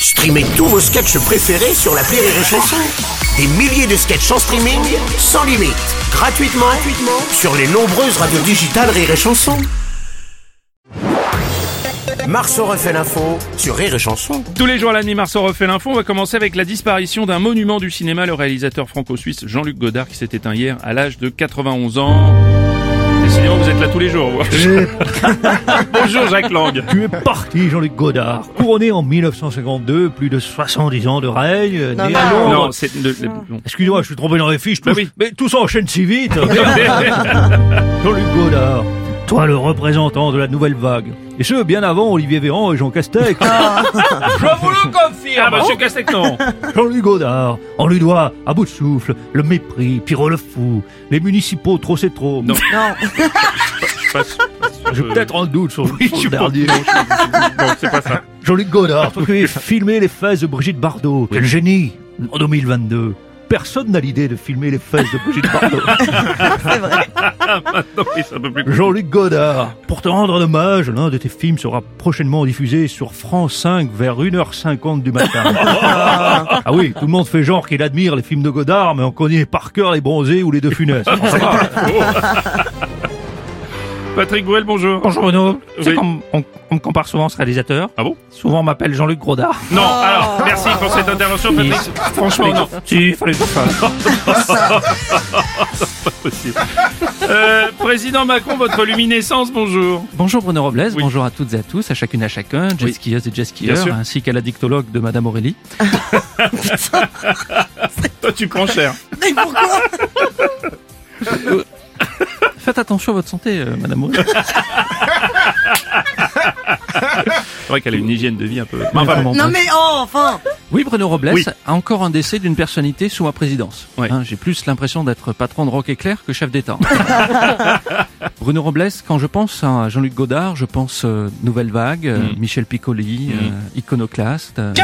Streamez tous vos sketchs préférés sur la Rire et Chanson. Des milliers de sketchs en streaming, sans limite, gratuitement, gratuitement sur les nombreuses radios digitales Rire et Chanson. Marceau refait l'info sur Rire et Chanson. Tous les jours à la Marceau refait l'info. Va commencer avec la disparition d'un monument du cinéma, le réalisateur franco-suisse Jean-Luc Godard qui s'est éteint hier à l'âge de 91 ans. Décidément, vous êtes là tous les jours. Bonjour Jacques Lang. Tu es parti, Jean-Luc Godard. Couronné en 1952, plus de 70 ans de règne, né à Londres. Non, c'est non. Excuse-moi, je suis trompé dans les fiches. Bah tout- oui. Mais tout s'enchaîne si vite. Jean-Luc Godard, toi le représentant de la nouvelle vague. Et ce, bien avant Olivier Véran et Jean Castex. Je vous le confirme. Ah, monsieur Castex, non. Jean-Luc Godard, on lui doit, à bout de souffle, le mépris, Pierrot le fou, les municipaux, trop c'est trop. Non. Pas- J'ai peut-être un doute sur, Oui, sur je le dernier. Non, c'est pas ça. Jean-Luc Godard, qui filmé les fesses de Brigitte Bardot. Quel génie En 2022. Personne n'a l'idée de filmer les fesses de Brigitte Bardot. Non, c'est plus. Jean-Luc Godard, pour te rendre hommage, l'un de tes films sera prochainement diffusé sur France 5 vers 1h50 du matin. ah oui, tout le monde fait genre qu'il admire les films de Godard, mais on connaît par cœur les bronzés ou les deux Funès. Patrick Bruel, bonjour. Bonjour. Tu sais qu'on on, on me compare souvent à ce réalisateur. Ah bon? Souvent on m'appelle Jean-Luc Grodard. Non, alors, merci pour cette intervention, Patrick. Franchement, non. Si, fallait que je le fasse. Possible. Euh, Président Macron, votre luminescence, bonjour. Bonjour Bruno Robles, Oui. bonjour à toutes et à tous, à chacune et à chacun, jet Oui. et jet Bien skieurs, sûr. ainsi qu'à la dictologue de Madame Aurélie. Toi, tu prends cher. Faites attention à votre santé, euh, Madame. C'est vrai qu'elle a une hygiène de vie un peu. Enfin, bon, Non bref. mais oh, enfin Oui, Bruno Robles Oui. a encore un décès d'une personnalité sous ma présidence. Ouais. Hein, J'ai plus l'impression d'être patron de Rock Éclair que chef d'État. Bruno Robles, quand je pense à Jean-Luc Godard, je pense euh, Nouvelle Vague, euh, Mm. Michel Piccoli, euh, Iconoclaste. euh,